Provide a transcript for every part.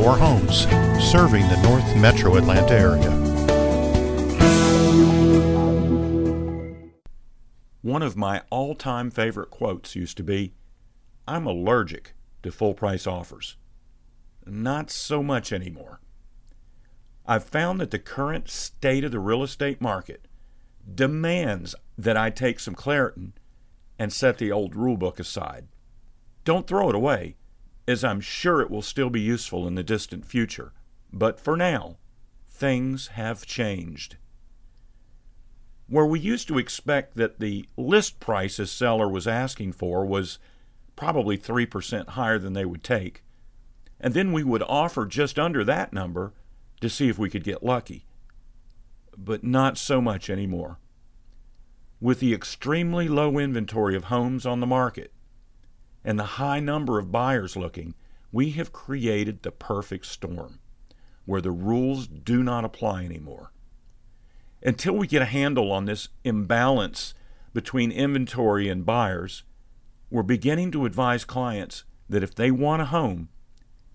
Denbour Homes, serving the North Metro Atlanta area. One of my all time favorite quotes used to be I'm allergic to full price offers. Not so much anymore. I've found that the current state of the real estate market demands that I take some Claritin and set the old rule book aside. Don't throw it away, as I'm sure it will still be useful in the distant future. But for now, things have changed. Where we used to expect that the list price a seller was asking for was probably 3% higher than they would take, and then we would offer just under that number to see if we could get lucky. But not so much anymore. With the extremely low inventory of homes on the market and the high number of buyers looking, we have created the perfect storm where the rules do not apply anymore. Until we get a handle on this imbalance between inventory and buyers, we're beginning to advise clients that if they want a home,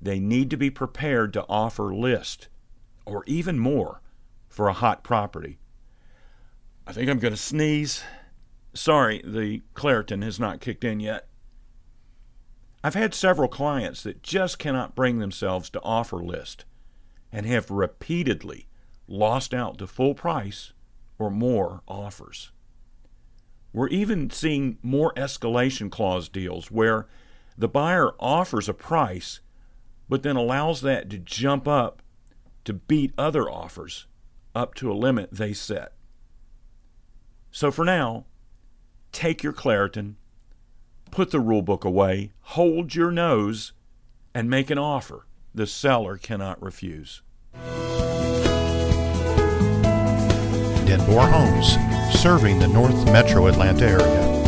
they need to be prepared to offer list or even more for a hot property. I think I'm going to sneeze. Sorry, the Claritin has not kicked in yet. I've had several clients that just cannot bring themselves to offer list and have repeatedly lost out to full price or more offers. We're even seeing more escalation clause deals where the buyer offers a price but then allows that to jump up to beat other offers up to a limit they set. So for now, take your Claritin, put the rule book away, hold your nose, and make an offer the seller cannot refuse. Denbour Homes, serving the North Metro Atlanta area.